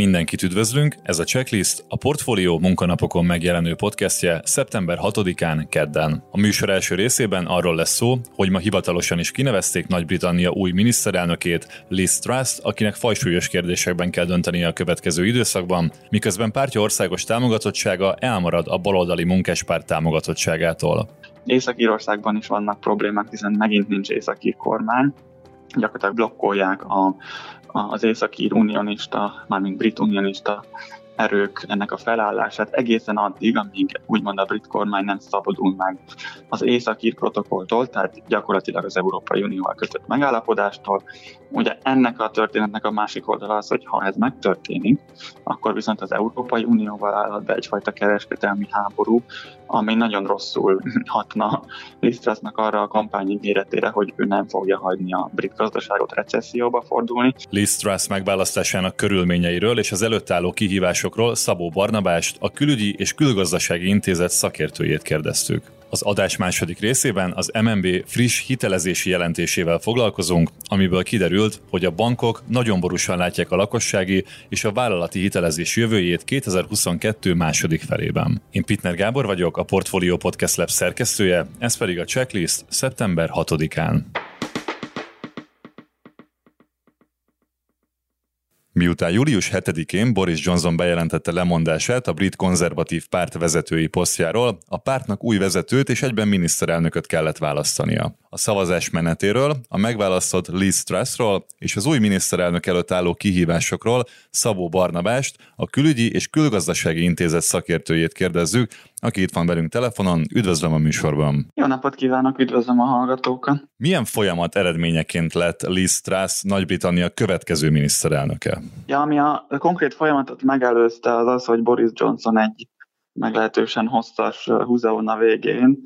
Mindenkit üdvözlünk, ez a Checklist, a Portfolio munkanapokon megjelenő podcastje szeptember 6-án kedden. A műsor első részében arról lesz szó, hogy ma hivatalosan is kinevezték Nagy-Britannia új miniszterelnökét, Liz Truss, akinek fajsúlyos kérdésekben kell döntenie a következő időszakban, miközben pártja országos támogatottsága elmarad a baloldali munkáspárt támogatottságától. Észak-Írországban is vannak problémák, hiszen megint nincs északír kormány, gyakorlatilag blokkolják a, az északír unionista, mármint brit unionista erők ennek a felállását egészen addig, amíg úgymond a brit kormány nem szabadul meg az északír protokolltól, tehát gyakorlatilag az Európai Unióval kötött megállapodástól. Ugye ennek a történetnek a másik oldala az, hogy ha ez megtörténik, akkor viszont az Európai Unióval állhat be egyfajta kereskedelmi háború, ami nagyon rosszul hatna Lisztrasznak arra a kampány ígéretére, hogy ő nem fogja hagyni a brit gazdaságot recesszióba fordulni. Lisztrasz megválasztásának körülményeiről és az előtt álló kihívásokról Szabó Barnabást, a Külügyi és Külgazdasági Intézet szakértőjét kérdeztük. Az adás második részében az MNB friss hitelezési jelentésével foglalkozunk, amiből kiderült, hogy a bankok nagyon borúsan látják a lakossági és a vállalati hitelezés jövőjét 2022 második felében. Én Pitner Gábor vagyok, a Portfolio Podcast Lab szerkesztője, ez pedig a checklist szeptember 6-án. Miután július 7-én Boris Johnson bejelentette lemondását a brit konzervatív párt vezetői posztjáról, a pártnak új vezetőt és egyben miniszterelnököt kellett választania. A szavazás menetéről, a megválasztott Liz Trussról és az új miniszterelnök előtt álló kihívásokról Szabó Barnabást, a Külügyi és Külgazdasági Intézet szakértőjét kérdezzük, aki itt van velünk telefonon. Üdvözlöm a műsorban! Jó napot kívánok, üdvözlöm a hallgatókat! Milyen folyamat eredményeként lett Liz Truss Nagy-Britannia következő miniszterelnöke? Ja, ami a konkrét folyamatot megelőzte, az az, hogy Boris Johnson egy meglehetősen hosszas húzaóna végén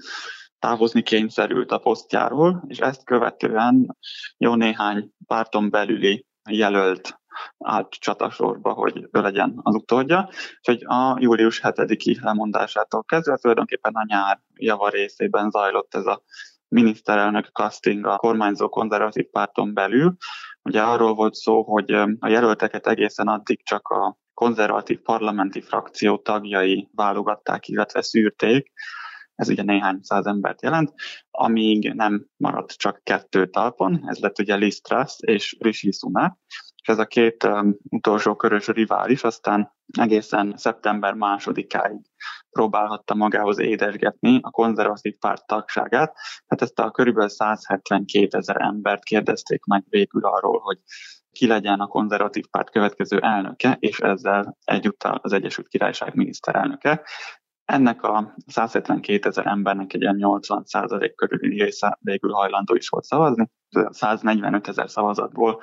távozni kényszerült a posztjáról, és ezt követően jó néhány párton belüli jelölt állt csatasorba, hogy ő legyen az utódja. Úgyhogy a július 7-i lemondásától kezdve tulajdonképpen a nyár java részében zajlott ez a miniszterelnök casting a kormányzó konzervatív párton belül. Ugye arról volt szó, hogy a jelölteket egészen addig csak a konzervatív parlamenti frakció tagjai válogatták, illetve szűrték, ez ugye néhány száz embert jelent, amíg nem maradt csak kettő talpon, ez lett ugye Liz Truss és Rishi Sunak, és ez a két um, utolsó körös rivális aztán egészen szeptember másodikáig próbálhatta magához édesgetni a konzervatív párt tagságát. Tehát ezt a körülbelül 172 ezer embert kérdezték meg végül arról, hogy ki legyen a konzervatív párt következő elnöke, és ezzel egyúttal az Egyesült Királyság miniszterelnöke. Ennek a 172 ezer embernek egy ilyen 80 százalék körüli része végül hajlandó is volt szavazni. 145 ezer szavazatból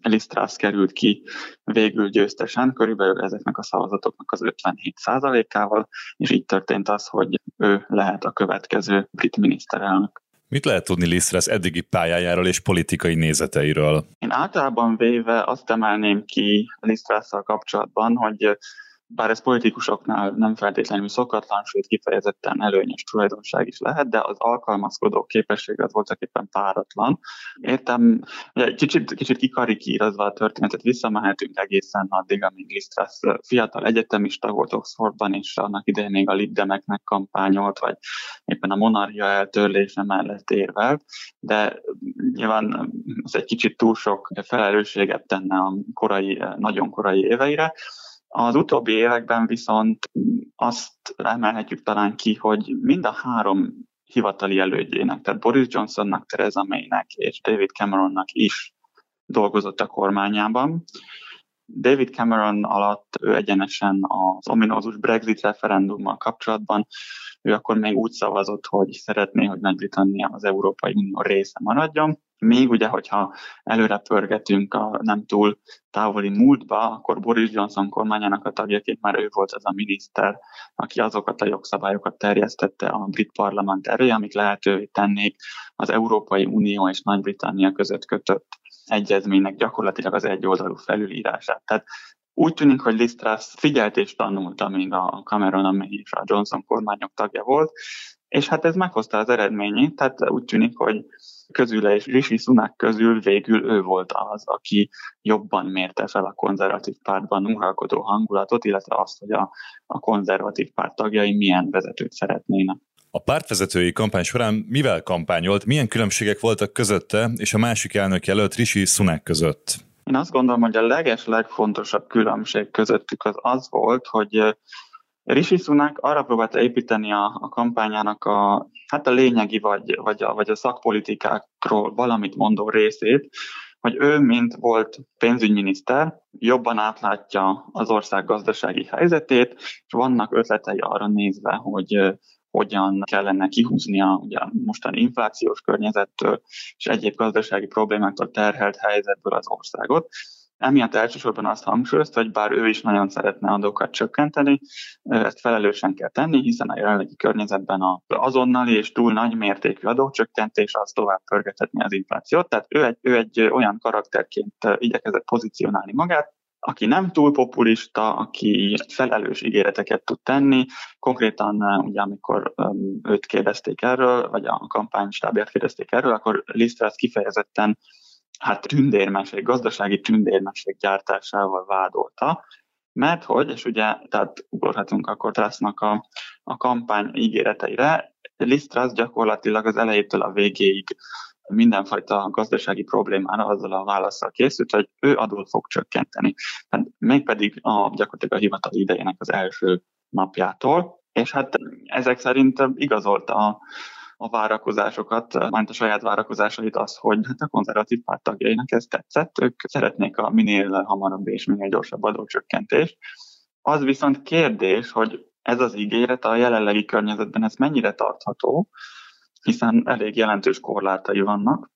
Elisztrász került ki végül győztesen, körülbelül ezeknek a szavazatoknak az 57 százalékával, és így történt az, hogy ő lehet a következő brit miniszterelnök. Mit lehet tudni Lisztrász eddigi pályájáról és politikai nézeteiről? Én általában véve azt emelném ki Lisztrásszal kapcsolatban, hogy bár ez politikusoknál nem feltétlenül szokatlan, sőt kifejezetten előnyös tulajdonság is lehet, de az alkalmazkodó képesség az voltak éppen páratlan. Értem, ugye kicsit, kicsit kikarikírozva a történetet, visszamehetünk egészen addig, amíg Lisztrász fiatal egyetemista volt Oxfordban, és annak idején még a Liddemeknek kampányolt, vagy éppen a monarchia eltörlése mellett érvelt, de nyilván az egy kicsit túl sok felelősséget tenne a korai, nagyon korai éveire, az utóbbi években viszont azt emelhetjük talán ki, hogy mind a három hivatali elődjének, tehát Boris Johnsonnak, Theresa Maynek és David Cameronnak is dolgozott a kormányában. David Cameron alatt ő egyenesen az ominózus Brexit referendummal kapcsolatban, ő akkor még úgy szavazott, hogy szeretné, hogy Nagy-Britannia az Európai Unió része maradjon, még ugye, hogyha előre pörgetünk a nem túl távoli múltba, akkor Boris Johnson kormányának a tagjaként már ő volt az a miniszter, aki azokat a jogszabályokat terjesztette a brit parlament elé, amik lehetővé tennék az Európai Unió és Nagy-Britannia között kötött egyezménynek gyakorlatilag az egyoldalú felülírását. Tehát úgy tűnik, hogy Liz Truss figyelt és tanult, amíg a Cameron, amely is a Johnson kormányok tagja volt, és hát ez meghozta az eredményét, tehát úgy tűnik, hogy közüle és Rishi Sunak közül végül ő volt az, aki jobban mérte fel a konzervatív pártban uralkodó hangulatot, illetve azt, hogy a, a konzervatív párt tagjai milyen vezetőt szeretnének. A pártvezetői kampány során mivel kampányolt, milyen különbségek voltak közötte és a másik elnök jelölt Rishi Sunak között? Én azt gondolom, hogy a leges legfontosabb különbség közöttük az az volt, hogy Rishi Sunak arra próbálta építeni a, a kampányának a, hát a lényegi vagy, vagy, a, vagy a szakpolitikákról valamit mondó részét, hogy ő, mint volt pénzügyminiszter, jobban átlátja az ország gazdasági helyzetét, és vannak ötletei arra nézve, hogy hogyan kellene kihúznia ugye mostani inflációs környezettől és egyéb gazdasági problémáktól terhelt helyzetből az országot. Emiatt elsősorban azt hangsúlyozta, hogy bár ő is nagyon szeretne adókat csökkenteni, ezt felelősen kell tenni, hiszen a jelenlegi környezetben az azonnali és túl nagy mértékű adócsökkentés az tovább pörgethetni az inflációt. Tehát ő egy, ő egy olyan karakterként igyekezett pozícionálni magát, aki nem túl populista, aki felelős ígéreteket tud tenni. Konkrétan ugye amikor őt kérdezték erről, vagy a kampánystábját kérdezték erről, akkor Lisztrász kifejezetten hát tündérmeség, gazdasági tündérmeség gyártásával vádolta, mert hogy, és ugye, tehát ugorhatunk akkor Trussnak a, a kampány ígéreteire, Lisztrász gyakorlatilag az elejétől a végéig mindenfajta gazdasági problémára azzal a válaszsal készült, hogy ő adót fog csökkenteni. Hát mégpedig a, gyakorlatilag a hivatali idejének az első napjától, és hát ezek szerint igazolta a, a várakozásokat, majd a saját várakozásait az, hogy hát a konzervatív párt tagjainak ez tetszett, ők szeretnék a minél hamarabb és minél gyorsabb adócsökkentést. Az viszont kérdés, hogy ez az ígéret a jelenlegi környezetben ez mennyire tartható, hiszen elég jelentős korlátai vannak.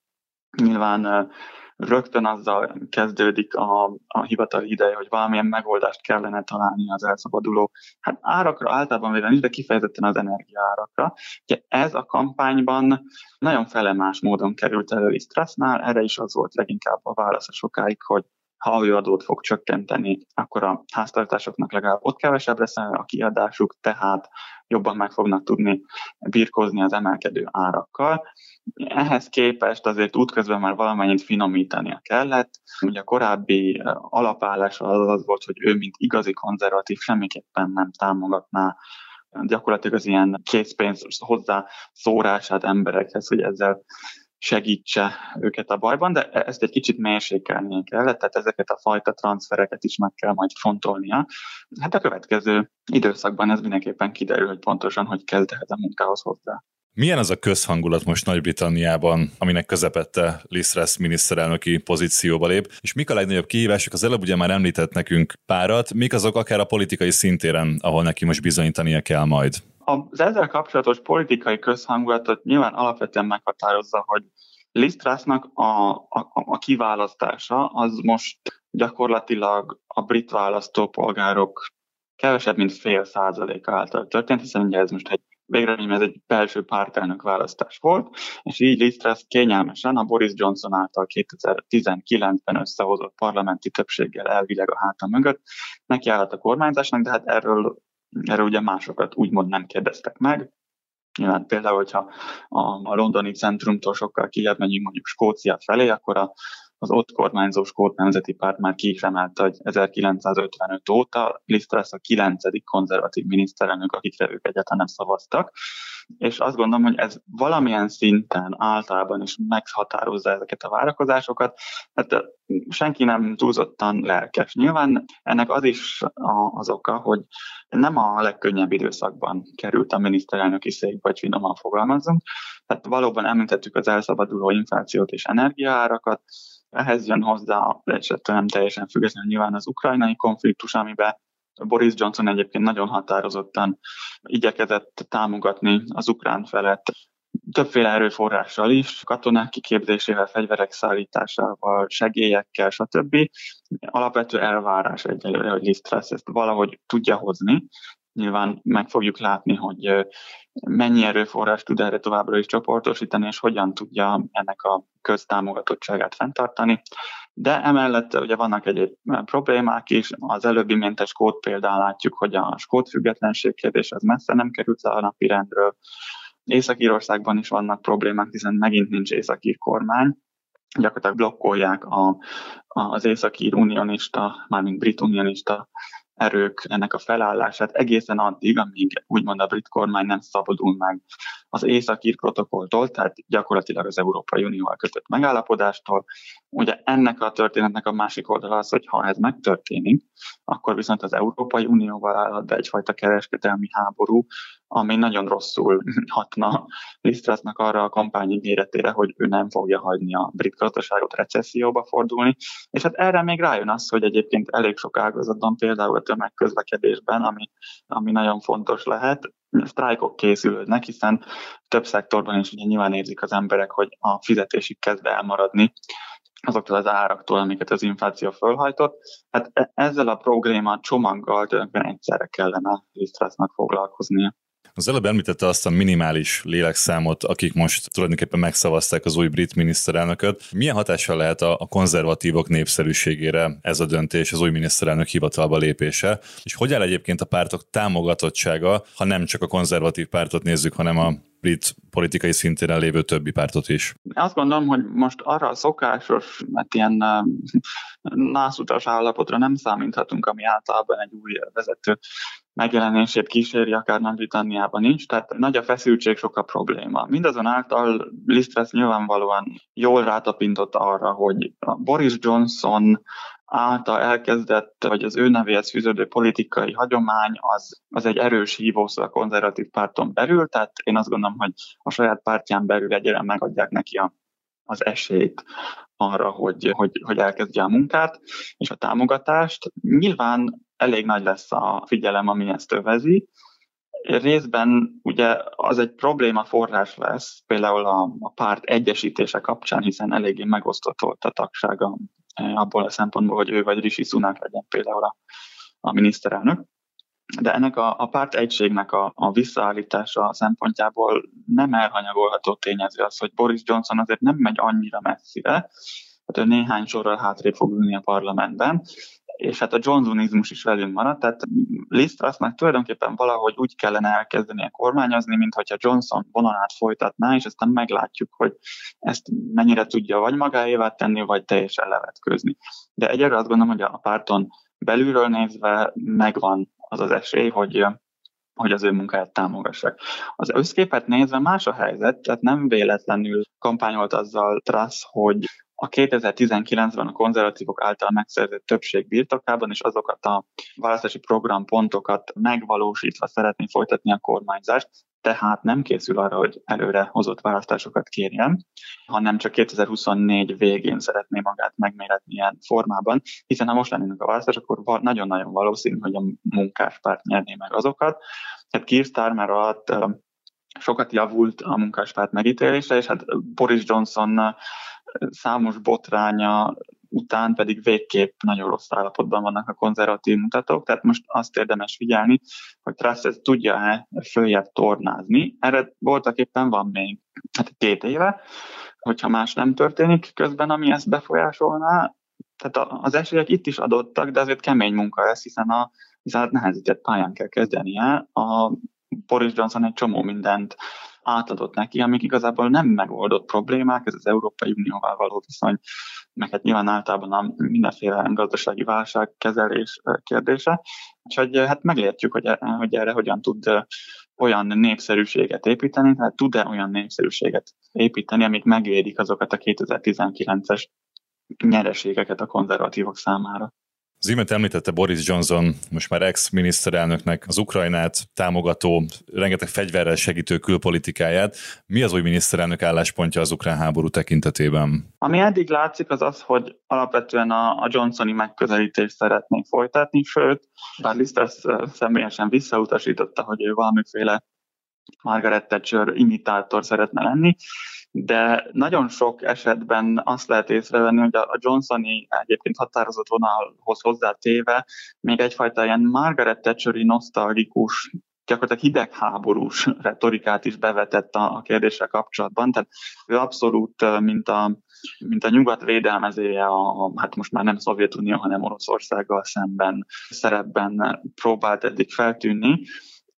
Nyilván rögtön azzal kezdődik a, a hivatali ideje, hogy valamilyen megoldást kellene találni az elszabaduló hát árakra általában véve is, de kifejezetten az energiaárakra. Ugye ez a kampányban nagyon felemás módon került elő Lisztrasznál, erre is az volt leginkább a válasz sokáig, hogy ha ő adót fog csökkenteni, akkor a háztartásoknak legalább ott kevesebb lesz a kiadásuk, tehát jobban meg fognak tudni birkózni az emelkedő árakkal. Ehhez képest azért útközben már valamennyit finomítania kellett. Ugye a korábbi alapállása az az volt, hogy ő, mint igazi konzervatív, semmiképpen nem támogatná gyakorlatilag az ilyen készpénz hozzá szórását emberekhez, hogy ezzel segítse őket a bajban, de ezt egy kicsit mérsékelnie kell, tehát ezeket a fajta transfereket is meg kell majd fontolnia. Hát a következő időszakban ez mindenképpen kiderül, hogy pontosan hogy kezd ehhez a munkához hozzá. Milyen az a közhangulat most Nagy-Britanniában, aminek közepette Liz Truss miniszterelnöki pozícióba lép, és mik a legnagyobb kihívások? Az előbb ugye már említett nekünk párat, mik azok akár a politikai szintéren, ahol neki most bizonyítania kell majd? Az ezzel kapcsolatos politikai közhangulatot nyilván alapvetően meghatározza, hogy Liz Trussnak a, a, a kiválasztása az most gyakorlatilag a brit választópolgárok kevesebb, mint fél százaléka által történt, hiszen ugye ez most egy végre ez egy belső pártelnök választás volt, és így Liz Truss kényelmesen a Boris Johnson által 2019-ben összehozott parlamenti többséggel elvileg a háta mögött nekiállt a kormányzásnak, de hát erről, erről ugye másokat úgymond nem kérdeztek meg. Nyilván például, hogyha a, a londoni centrumtól sokkal kijebb megyünk mondjuk Skócia felé, akkor a az ott kormányzó Skót Nemzeti Párt már ki is emelte, hogy 1955 óta Liz a kilencedik konzervatív miniszterelnök, akikre ők egyáltalán nem szavaztak, és azt gondolom, hogy ez valamilyen szinten általában is meghatározza ezeket a várakozásokat. Hát senki nem túlzottan lelkes. Nyilván ennek az is az oka, hogy nem a legkönnyebb időszakban került a miniszterelnöki szék, vagy finoman fogalmazunk. Tehát valóban említettük az elszabaduló inflációt és energiaárakat, ehhez jön hozzá, ettől nem teljesen függetlenül nyilván az ukrajnai konfliktus, amiben Boris Johnson egyébként nagyon határozottan igyekezett támogatni az ukrán felet többféle erőforrással is, katonák kiképzésével, fegyverek szállításával, segélyekkel, stb. Alapvető elvárás egyelőre, hogy Liz ezt valahogy tudja hozni, Nyilván meg fogjuk látni, hogy mennyi erőforrás tud erre továbbra is csoportosítani, és hogyan tudja ennek a köztámogatottságát fenntartani. De emellett ugye vannak egyéb problémák is. Az előbbi mentes skót példán látjuk, hogy a skót függetlenség kérdés az messze nem került le a napi rendről. Észak-Írországban is vannak problémák, hiszen megint nincs északír kormány, gyakorlatilag blokkolják a, az északír unionista, mármint brit unionista erők ennek a felállását egészen addig, amíg úgymond a brit kormány nem szabadul meg az északír protokolltól, tehát gyakorlatilag az Európai Unióval kötött megállapodástól. Ugye ennek a történetnek a másik oldala az, hogy ha ez megtörténik, akkor viszont az Európai Unióval állhat be egyfajta kereskedelmi háború, ami nagyon rosszul hatna Lisztrasznak arra a kampányi méretére, hogy ő nem fogja hagyni a brit gazdaságot recesszióba fordulni. És hát erre még rájön az, hogy egyébként elég sok ágazatban, például a tömegközlekedésben, ami, ami nagyon fontos lehet, sztrájkok készülődnek, hiszen több szektorban is ugye nyilván érzik az emberek, hogy a fizetésük kezd elmaradni azoktól az áraktól, amiket az infláció fölhajtott. Hát e- ezzel a probléma csomaggal tulajdonképpen egyszerre kellene Lisztrásznak foglalkoznia. Az előbb említette azt a minimális lélekszámot, akik most tulajdonképpen megszavazták az új brit miniszterelnököt. Milyen hatással lehet a, konzervatívok népszerűségére ez a döntés, az új miniszterelnök hivatalba lépése? És hogy áll egyébként a pártok támogatottsága, ha nem csak a konzervatív pártot nézzük, hanem a brit politikai szintéren lévő többi pártot is? Azt gondolom, hogy most arra a szokásos, mert ilyen nászutas állapotra nem számíthatunk, ami általában egy új vezető megjelenését kíséri, akár Nagy-Britanniában nincs, tehát nagy a feszültség, sok a probléma. Mindazonáltal Lisztvesz nyilvánvalóan jól rátapintott arra, hogy Boris Johnson által elkezdett, vagy az ő nevéhez fűződő politikai hagyomány, az, az egy erős hívószó a konzervatív párton belül, tehát én azt gondolom, hogy a saját pártján belül egyre megadják neki a, az esélyt arra, hogy, hogy, hogy elkezdje a munkát és a támogatást. Nyilván elég nagy lesz a figyelem, ami ezt övezi. Részben ugye az egy probléma forrás lesz, például a, a párt egyesítése kapcsán, hiszen eléggé megosztott volt a tagsága eh, abból a szempontból, hogy ő vagy Rishi Sunak legyen például a, a miniszterelnök. De ennek a, a párt egységnek a, a visszaállítása szempontjából nem elhanyagolható tényező az, hogy Boris Johnson azért nem megy annyira messzire, hát ő néhány sorral hátrébb fog ülni a parlamentben, és hát a Johnsonizmus is velünk maradt, tehát Liz Trussnak tulajdonképpen valahogy úgy kellene elkezdeni a kormányozni, mint hogyha Johnson vonalát folytatná, és aztán meglátjuk, hogy ezt mennyire tudja vagy magáévá tenni, vagy teljesen levetkőzni. De egyre azt gondolom, hogy a párton belülről nézve megvan az az esély, hogy hogy az ő munkáját támogassák. Az összképet nézve más a helyzet, tehát nem véletlenül kampányolt azzal Truss, hogy a 2019-ben a konzervatívok által megszerzett többség birtokában, és azokat a választási programpontokat megvalósítva szeretné folytatni a kormányzást, tehát nem készül arra, hogy előre hozott választásokat kérjen, hanem csak 2024 végén szeretné magát megméretni ilyen formában, hiszen ha most lennének a választások, akkor nagyon-nagyon valószínű, hogy a munkáspárt nyerné meg azokat. Tehát Keir Starmer alatt sokat javult a munkáspárt megítélése, és hát Boris Johnson számos botránya után pedig végképp nagyon rossz állapotban vannak a konzervatív mutatók, tehát most azt érdemes figyelni, hogy Truss ezt tudja-e följebb tornázni. Erre voltak éppen van még hát két éve, hogyha más nem történik közben, ami ezt befolyásolná, tehát az esélyek itt is adottak, de azért kemény munka lesz, hiszen a hiszen nehezített pályán kell kezdenie. A Boris Johnson egy csomó mindent átadott neki, amik igazából nem megoldott problémák, ez az Európai Unióval való viszony, meg hát nyilván általában a mindenféle gazdasági válságkezelés kérdése. Úgyhogy hát megértjük, hogy, hogy erre hogyan tud olyan népszerűséget építeni, tehát tud-e olyan népszerűséget építeni, amik megvédik azokat a 2019-es nyereségeket a konzervatívok számára. Az imént említette Boris Johnson, most már ex-miniszterelnöknek az Ukrajnát támogató, rengeteg fegyverrel segítő külpolitikáját. Mi az új miniszterelnök álláspontja az ukrán háború tekintetében? Ami eddig látszik, az az, hogy alapvetően a, a Johnsoni megközelítést szeretnék folytatni, sőt, bár Liszters személyesen visszautasította, hogy ő valamiféle Margaret Thatcher imitátor szeretne lenni, de nagyon sok esetben azt lehet észrevenni, hogy a Johnsoni egyébként határozott vonalhoz hozzátéve még egyfajta ilyen Margaret Thatcheri nosztalgikus gyakorlatilag hidegháborús retorikát is bevetett a, a kérdéssel kapcsolatban, tehát ő abszolút, mint a, mint a nyugat védelmezéje, a, hát most már nem Szovjetunió, hanem Oroszországgal szemben szerepben próbált eddig feltűnni,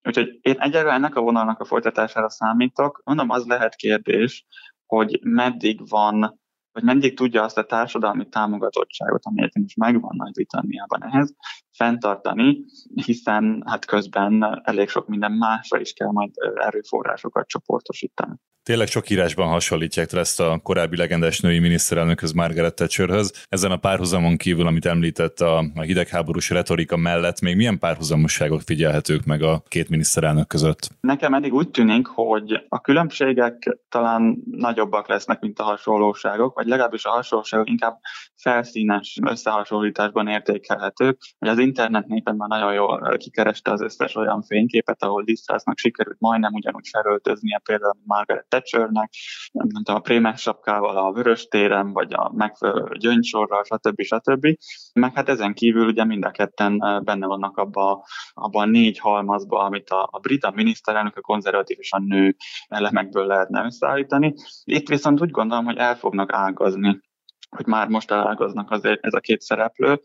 Úgyhogy én egyelőre ennek a vonalnak a folytatására számítok. Mondom, az lehet kérdés, hogy meddig van hogy meddig tudja azt a társadalmi támogatottságot, ami is megvan Nagy-Britanniában ehhez, fenntartani, hiszen hát közben elég sok minden másra is kell majd erőforrásokat csoportosítani. Tényleg sok írásban hasonlítják ezt a korábbi legendás női miniszterelnökhöz, Margaret Thatcherhöz. Ezen a párhuzamon kívül, amit említett a, a hidegháborús retorika mellett, még milyen párhuzamosságok figyelhetők meg a két miniszterelnök között? Nekem eddig úgy tűnik, hogy a különbségek talán nagyobbak lesznek, mint a hasonlóságok, vagy legalábbis a hasonlóságok inkább felszínes összehasonlításban értékelhetők. Hogy az internet népen már nagyon jól kikereste az összes olyan fényképet, ahol Liz sikerült majdnem ugyanúgy felöltöznie például Margaret Thatchernek, mint a prémes sapkával a vörös téren, vagy a megfelelő gyöngysorral, stb. stb. Meg hát ezen kívül ugye mind a ketten benne vannak abban abba a négy halmazba, amit a, a brit, miniszterelnök, a konzervatív és a nő elemekből lehetne összeállítani. Itt viszont úgy gondolom, hogy el fognak ágazni hogy már most elágaznak azért ez a két szereplő.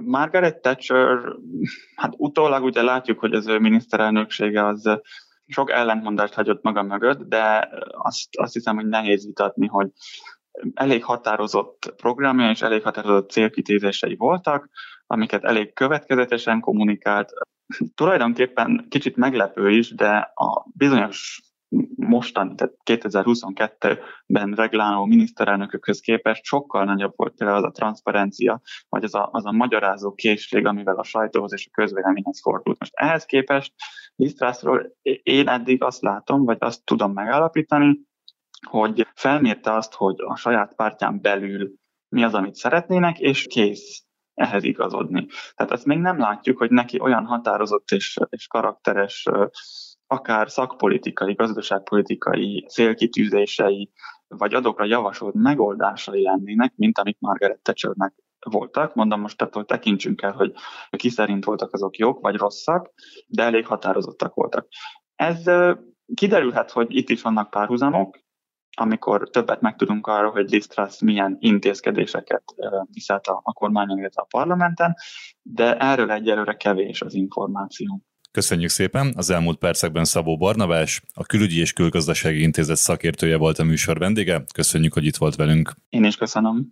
Margaret Thatcher, hát utólag ugye látjuk, hogy az ő miniszterelnöksége az sok ellentmondást hagyott maga mögött, de azt, azt hiszem, hogy nehéz vitatni, hogy elég határozott programja és elég határozott célkitézései voltak, amiket elég következetesen kommunikált. Tulajdonképpen kicsit meglepő is, de a bizonyos mostan, tehát 2022-ben regláló miniszterelnökökhöz képest sokkal nagyobb volt például az a transzparencia, vagy az a, az a magyarázó készség, amivel a sajtóhoz és a közvéleményhez fordult. Most ehhez képest Lisztrászról én eddig azt látom, vagy azt tudom megállapítani, hogy felmérte azt, hogy a saját pártján belül mi az, amit szeretnének, és kész ehhez igazodni. Tehát azt még nem látjuk, hogy neki olyan határozott és, és karakteres akár szakpolitikai, gazdaságpolitikai célkitűzései, vagy adokra javasolt megoldásai lennének, mint amik Margaret Thatchernek voltak. Mondom, most attól tekintsünk el, hogy ki szerint voltak azok jók vagy rosszak, de elég határozottak voltak. Ez kiderülhet, hogy itt is vannak párhuzamok, amikor többet megtudunk arról, hogy Liz milyen intézkedéseket viszelt a, a kormányon, illetve a parlamenten, de erről egyelőre kevés az információ. Köszönjük szépen! Az elmúlt percekben Szabó Barnabás, a Külügyi és Külgazdasági Intézet szakértője volt a műsor vendége. Köszönjük, hogy itt volt velünk. Én is köszönöm.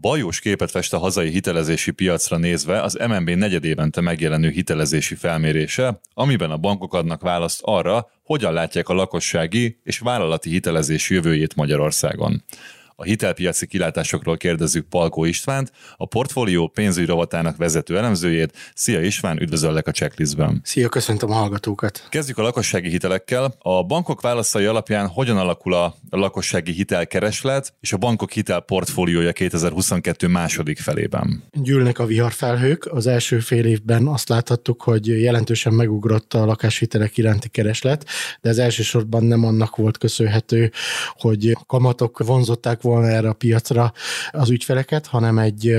Bajós képet fest a hazai hitelezési piacra nézve az MNB negyedévente megjelenő hitelezési felmérése, amiben a bankok adnak választ arra, hogyan látják a lakossági és vállalati hitelezés jövőjét Magyarországon. A hitelpiaci kilátásokról kérdezzük Palkó Istvánt, a portfólió pénzügyi rovatának vezető elemzőjét. Szia István, üdvözöllek a checklistben. Szia, köszöntöm a hallgatókat. Kezdjük a lakossági hitelekkel. A bankok válaszai alapján hogyan alakul a lakossági hitelkereslet és a bankok hitel portfóliója 2022 második felében? Gyűlnek a viharfelhők. Az első fél évben azt láthattuk, hogy jelentősen megugrott a lakáshitelek iránti kereslet, de ez elsősorban nem annak volt köszönhető, hogy kamatok vonzották volna erre a piacra az ügyfeleket, hanem egy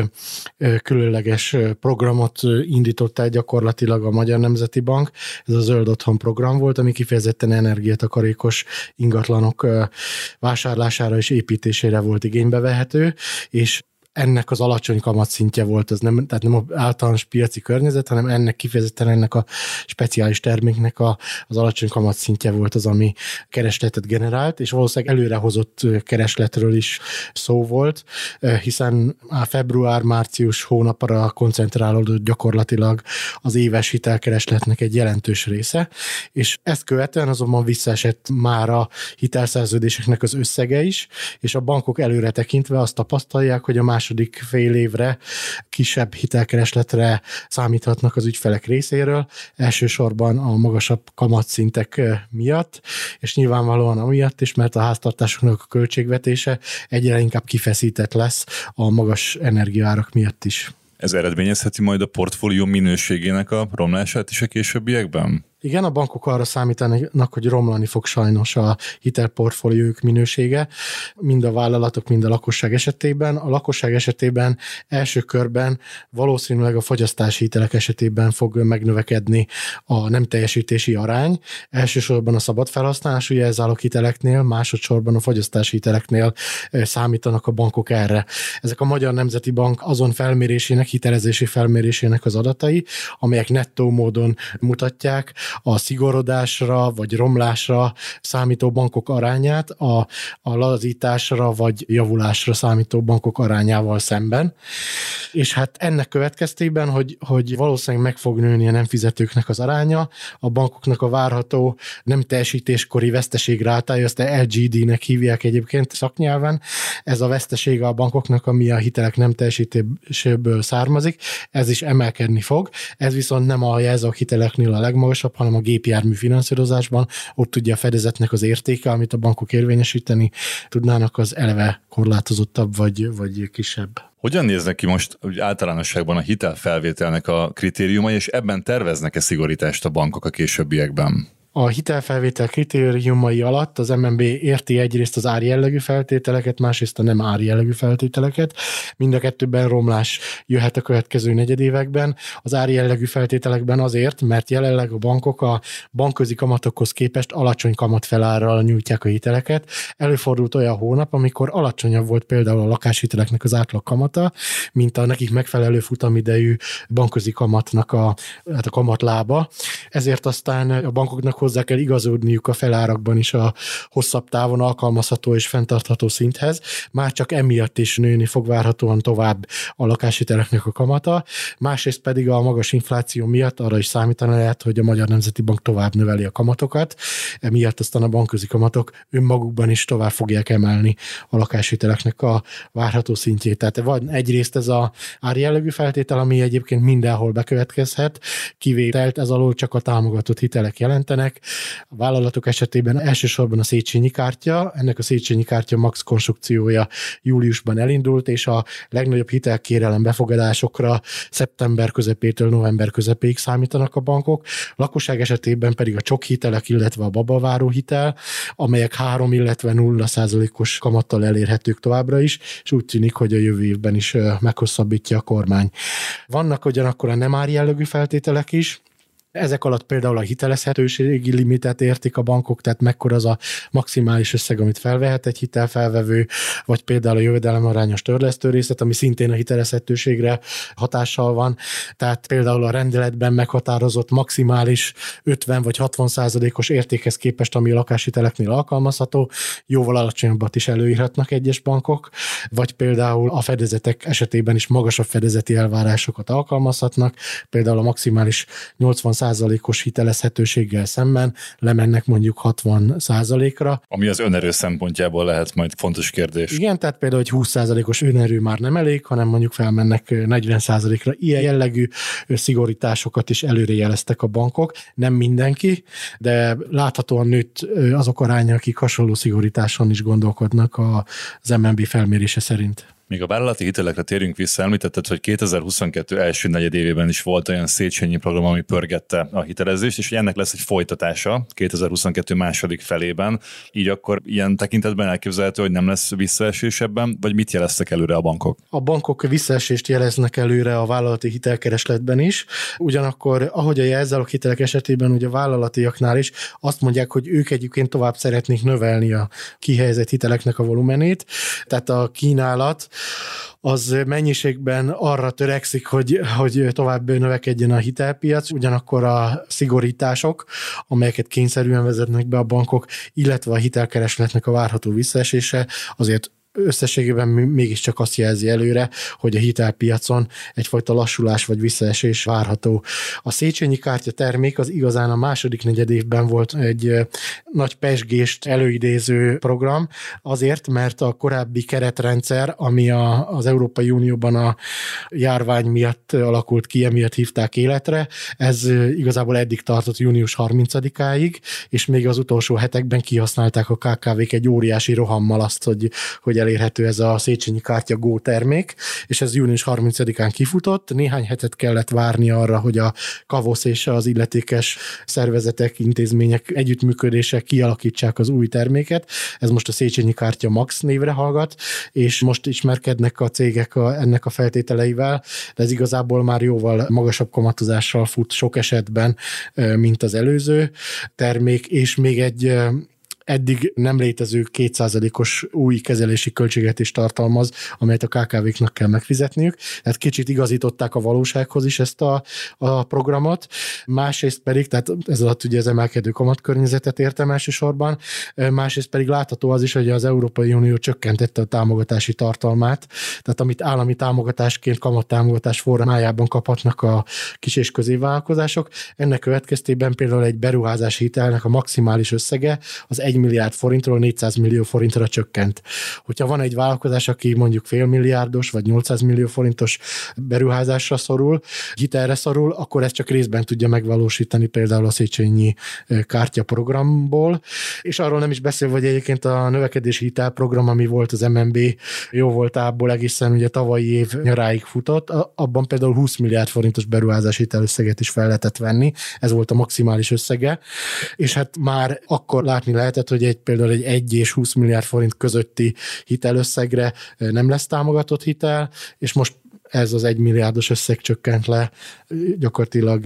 különleges programot indított el gyakorlatilag a Magyar Nemzeti Bank. Ez a Zöld Otthon program volt, ami kifejezetten energiatakarékos ingatlanok vásárlására és építésére volt igénybe vehető, és ennek az alacsony kamatszintje volt, az nem, tehát nem általános piaci környezet, hanem ennek kifejezetten ennek a speciális terméknek a, az alacsony kamatszintje volt az, ami keresletet generált, és valószínűleg előrehozott keresletről is szó volt, hiszen a február-március hónapra koncentrálódott gyakorlatilag az éves hitelkeresletnek egy jelentős része, és ezt követően azonban visszaesett már a hitelszerződéseknek az összege is, és a bankok előre tekintve azt tapasztalják, hogy a más második fél évre kisebb hitelkeresletre számíthatnak az ügyfelek részéről, elsősorban a magasabb kamatszintek miatt, és nyilvánvalóan amiatt is, mert a háztartásoknak a költségvetése egyre inkább kifeszített lesz a magas energiaárak miatt is. Ez eredményezheti majd a portfólió minőségének a romlását is a későbbiekben? Igen, a bankok arra számítanak, hogy romlani fog sajnos a hitelportfóliók minősége, mind a vállalatok, mind a lakosság esetében. A lakosság esetében első körben valószínűleg a fogyasztási hitelek esetében fog megnövekedni a nem teljesítési arány. Elsősorban a szabad felhasználású jelzálók hiteleknél, másodszorban a fogyasztási hiteleknél számítanak a bankok erre. Ezek a Magyar Nemzeti Bank azon felmérésének, hitelezési felmérésének az adatai, amelyek nettó módon mutatják a szigorodásra vagy romlásra számító bankok arányát a, a lazításra vagy javulásra számító bankok arányával szemben. És hát ennek következtében, hogy, hogy valószínűleg meg fog nőni a nem fizetőknek az aránya, a bankoknak a várható nem teljesítéskori veszteség rátája, ezt a LGD-nek hívják egyébként szaknyelven, ez a vesztesége a bankoknak, ami a hitelek nem teljesítéséből származik, ez is emelkedni fog, ez viszont nem a jelzők hiteleknél a legmagasabb, hanem a gépjármű finanszírozásban, ott tudja a fedezetnek az értéke, amit a bankok érvényesíteni tudnának, az eleve korlátozottabb vagy, vagy kisebb. Hogyan néznek ki most úgy általánosságban a hitelfelvételnek a kritériumai, és ebben terveznek-e szigorítást a bankok a későbbiekben? A hitelfelvétel kritériumai alatt az MNB érti egyrészt az árjellegű feltételeket, másrészt a nem árjellegű feltételeket. Mind a kettőben romlás jöhet a következő negyedévekben. Az árjellegű feltételekben azért, mert jelenleg a bankok a bankközi kamatokhoz képest alacsony kamatfelárral nyújtják a hiteleket. Előfordult olyan hónap, amikor alacsonyabb volt például a lakáshiteleknek az átlag kamata, mint a nekik megfelelő futamidejű bankközi kamatnak a, hát a kamatlába. Ezért aztán a bankoknak hozzá kell igazodniuk a felárakban is a hosszabb távon alkalmazható és fenntartható szinthez. Már csak emiatt is nőni fog várhatóan tovább a lakáshiteleknek a kamata. Másrészt pedig a magas infláció miatt arra is számítani lehet, hogy a Magyar Nemzeti Bank tovább növeli a kamatokat, emiatt aztán a bankközi kamatok önmagukban is tovább fogják emelni a lakáshiteleknek a várható szintjét. Tehát van egyrészt ez a árjellegű feltétel, ami egyébként mindenhol bekövetkezhet, kivételt ez alól csak a támogatott hitelek jelentenek, a vállalatok esetében elsősorban a Széchenyi kártya, ennek a Széchenyi kártya max konstrukciója júliusban elindult, és a legnagyobb hitelkérelem befogadásokra szeptember közepétől november közepéig számítanak a bankok, lakosság esetében pedig a csok hitelek, illetve a babaváró hitel, amelyek 3, illetve 0 százalékos kamattal elérhetők továbbra is, és úgy tűnik, hogy a jövő évben is meghosszabbítja a kormány. Vannak ugyanakkor a nem árjellegű feltételek is, ezek alatt például a hitelezhetőségi limitet értik a bankok, tehát mekkora az a maximális összeg, amit felvehet egy hitelfelvevő, vagy például a jövedelemarányos törlesztő részlet, ami szintén a hitelezhetőségre hatással van. Tehát például a rendeletben meghatározott maximális 50 vagy 60 százalékos értékhez képest, ami a lakáshiteleknél alkalmazható, jóval alacsonyabbat is előírhatnak egyes bankok, vagy például a fedezetek esetében is magasabb fedezeti elvárásokat alkalmazhatnak, például a maximális 80 százalékos hitelezhetőséggel szemben lemennek mondjuk 60 százalékra. Ami az önerő szempontjából lehet majd fontos kérdés. Igen, tehát például egy 20 százalékos önerő már nem elég, hanem mondjuk felmennek 40 százalékra. Ilyen jellegű szigorításokat is előrejeleztek a bankok. Nem mindenki, de láthatóan nőtt azok aránya, akik hasonló szigorításon is gondolkodnak az MNB felmérése szerint. Még a vállalati hitelekre térjünk vissza, említetted, hogy 2022 első negyedévében is volt olyan Széchenyi program, ami pörgette a hitelezést, és hogy ennek lesz egy folytatása 2022 második felében. Így akkor ilyen tekintetben elképzelhető, hogy nem lesz visszaesés ebben, vagy mit jeleztek előre a bankok? A bankok visszaesést jeleznek előre a vállalati hitelkeresletben is, ugyanakkor, ahogy a jelzálók hitelek esetében, ugye a vállalatiaknál is azt mondják, hogy ők egyébként tovább szeretnék növelni a kihelyezett hiteleknek a volumenét, tehát a kínálat az mennyiségben arra törekszik, hogy, hogy tovább növekedjen a hitelpiac, ugyanakkor a szigorítások, amelyeket kényszerűen vezetnek be a bankok, illetve a hitelkeresletnek a várható visszaesése azért összességében mégiscsak azt jelzi előre, hogy a hitelpiacon egyfajta lassulás vagy visszaesés várható. A Széchenyi kártya termék az igazán a második negyed évben volt egy nagy pesgést előidéző program, azért, mert a korábbi keretrendszer, ami a, az Európai Unióban a járvány miatt alakult ki, emiatt hívták életre, ez igazából eddig tartott június 30-áig, és még az utolsó hetekben kihasználták a KKV-k egy óriási rohammal azt, hogy, hogy elérhető ez a Széchenyi Kártya Go termék, és ez június 30-án kifutott, néhány hetet kellett várni arra, hogy a Kavosz és az illetékes szervezetek, intézmények együttműködése kialakítsák az új terméket. Ez most a Széchenyi Kártya Max névre hallgat, és most ismerkednek a cégek a, ennek a feltételeivel, de ez igazából már jóval magasabb kamatozással fut sok esetben, mint az előző termék, és még egy eddig nem létező 2%-os új kezelési költséget is tartalmaz, amelyet a KKV-knak kell megfizetniük. Tehát kicsit igazították a valósághoz is ezt a, a programot. Másrészt pedig, tehát ez alatt ugye az emelkedő kamatkörnyezetet értem elsősorban, másrészt pedig látható az is, hogy az Európai Unió csökkentette a támogatási tartalmát, tehát amit állami támogatásként kamattámogatás formájában kaphatnak a kis és középvállalkozások. Ennek következtében például egy beruházási hitelnek a maximális összege az 1 milliárd forintról 400 millió forintra csökkent. Hogyha van egy vállalkozás, aki mondjuk fél milliárdos vagy 800 millió forintos beruházásra szorul, hitelre szorul, akkor ezt csak részben tudja megvalósítani például a Széchenyi kártya programból, és arról nem is beszél, hogy egyébként a növekedési hitelprogram, ami volt az MNB jó voltából egészen ugye tavalyi év nyaráig futott, abban például 20 milliárd forintos beruházási hitelösszeget is fel lehetett venni, ez volt a maximális összege, és hát már akkor látni lehetett, tehát hogy egy, például egy 1 és 20 milliárd forint közötti hitelösszegre nem lesz támogatott hitel, és most ez az 1 milliárdos összeg csökkent le gyakorlatilag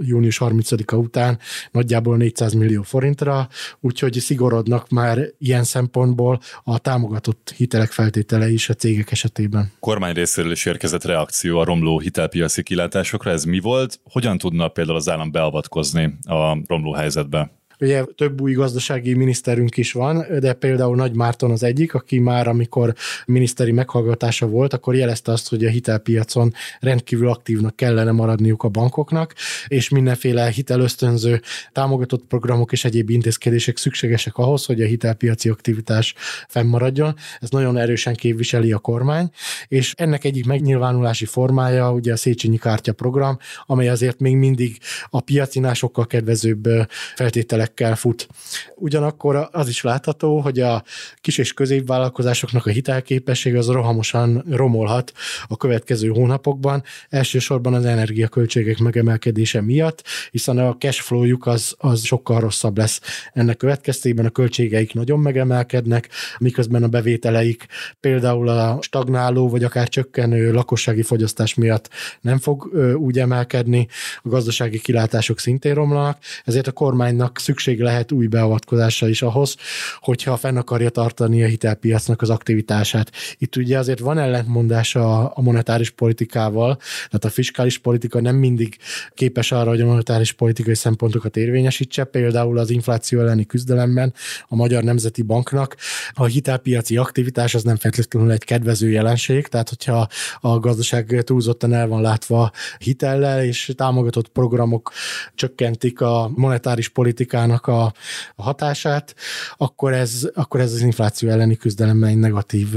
június 30-a után nagyjából 400 millió forintra, úgyhogy szigorodnak már ilyen szempontból a támogatott hitelek feltételei is a cégek esetében. Kormány részéről is érkezett reakció a romló hitelpiaci kilátásokra. Ez mi volt? Hogyan tudna például az állam beavatkozni a romló helyzetbe? Ugye több új gazdasági miniszterünk is van, de például Nagy Márton az egyik, aki már amikor miniszteri meghallgatása volt, akkor jelezte azt, hogy a hitelpiacon rendkívül aktívnak kellene maradniuk a bankoknak, és mindenféle hitelösztönző támogatott programok és egyéb intézkedések szükségesek ahhoz, hogy a hitelpiaci aktivitás fennmaradjon. Ez nagyon erősen képviseli a kormány, és ennek egyik megnyilvánulási formája ugye a Széchenyi Kártya program, amely azért még mindig a piacinál sokkal kedvezőbb feltételek évekkel fut. Ugyanakkor az is látható, hogy a kis és középvállalkozásoknak a hitelképessége az rohamosan romolhat a következő hónapokban, elsősorban az energiaköltségek megemelkedése miatt, hiszen a cash flowjuk az, az sokkal rosszabb lesz. Ennek következtében a költségeik nagyon megemelkednek, miközben a bevételeik például a stagnáló vagy akár csökkenő lakossági fogyasztás miatt nem fog úgy emelkedni, a gazdasági kilátások szintén romlanak, ezért a kormánynak szükség szükség lehet új beavatkozásra is ahhoz, hogyha fenn akarja tartani a hitelpiacnak az aktivitását. Itt ugye azért van ellentmondás a, a monetáris politikával, tehát a fiskális politika nem mindig képes arra, hogy a monetáris politikai szempontokat érvényesítse, például az infláció elleni küzdelemben a Magyar Nemzeti Banknak a hitelpiaci aktivitás az nem feltétlenül egy kedvező jelenség, tehát hogyha a gazdaság túlzottan el van látva hitellel, és támogatott programok csökkentik a monetáris politikán inflációnak a, a hatását, akkor ez, akkor ez az infláció elleni küzdelemben egy negatív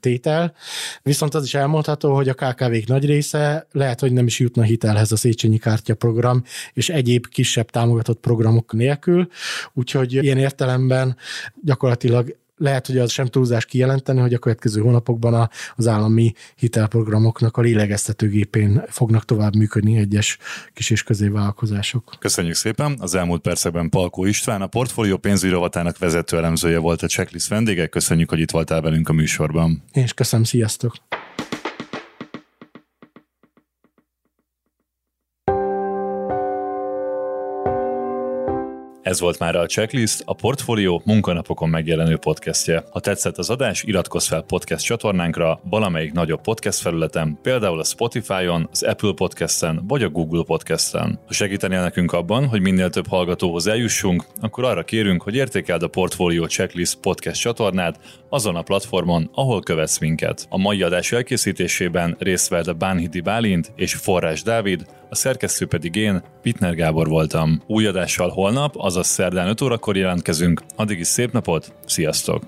tétel. Viszont az is elmondható, hogy a KKV-k nagy része lehet, hogy nem is jutna hitelhez a Széchenyi Kártya program és egyéb kisebb támogatott programok nélkül, úgyhogy ilyen értelemben gyakorlatilag lehet, hogy az sem túlzás kijelenteni, hogy a következő hónapokban a, az állami hitelprogramoknak a lélegeztetőgépén fognak tovább működni egyes kis és középvállalkozások. Köszönjük szépen! Az elmúlt percekben Palkó István, a portfólió pénzügyi rovatának vezető elemzője volt a checklist vendége. Köszönjük, hogy itt voltál velünk a műsorban. És köszönöm, sziasztok! Ez volt már a Checklist, a Portfolio munkanapokon megjelenő podcastje. Ha tetszett az adás, iratkozz fel podcast csatornánkra valamelyik nagyobb podcast felületen, például a Spotify-on, az Apple Podcast-en vagy a Google Podcast-en. Ha segítenél nekünk abban, hogy minél több hallgatóhoz eljussunk, akkor arra kérünk, hogy értékeld a Portfolio Checklist podcast csatornát azon a platformon, ahol követsz minket. A mai adás elkészítésében részt vett a Bánhidi Bálint és Forrás Dávid, a szerkesztő pedig én, Pitner Gábor voltam. Új adással holnap, azaz szerdán 5 órakor jelentkezünk. Addig is szép napot, sziasztok!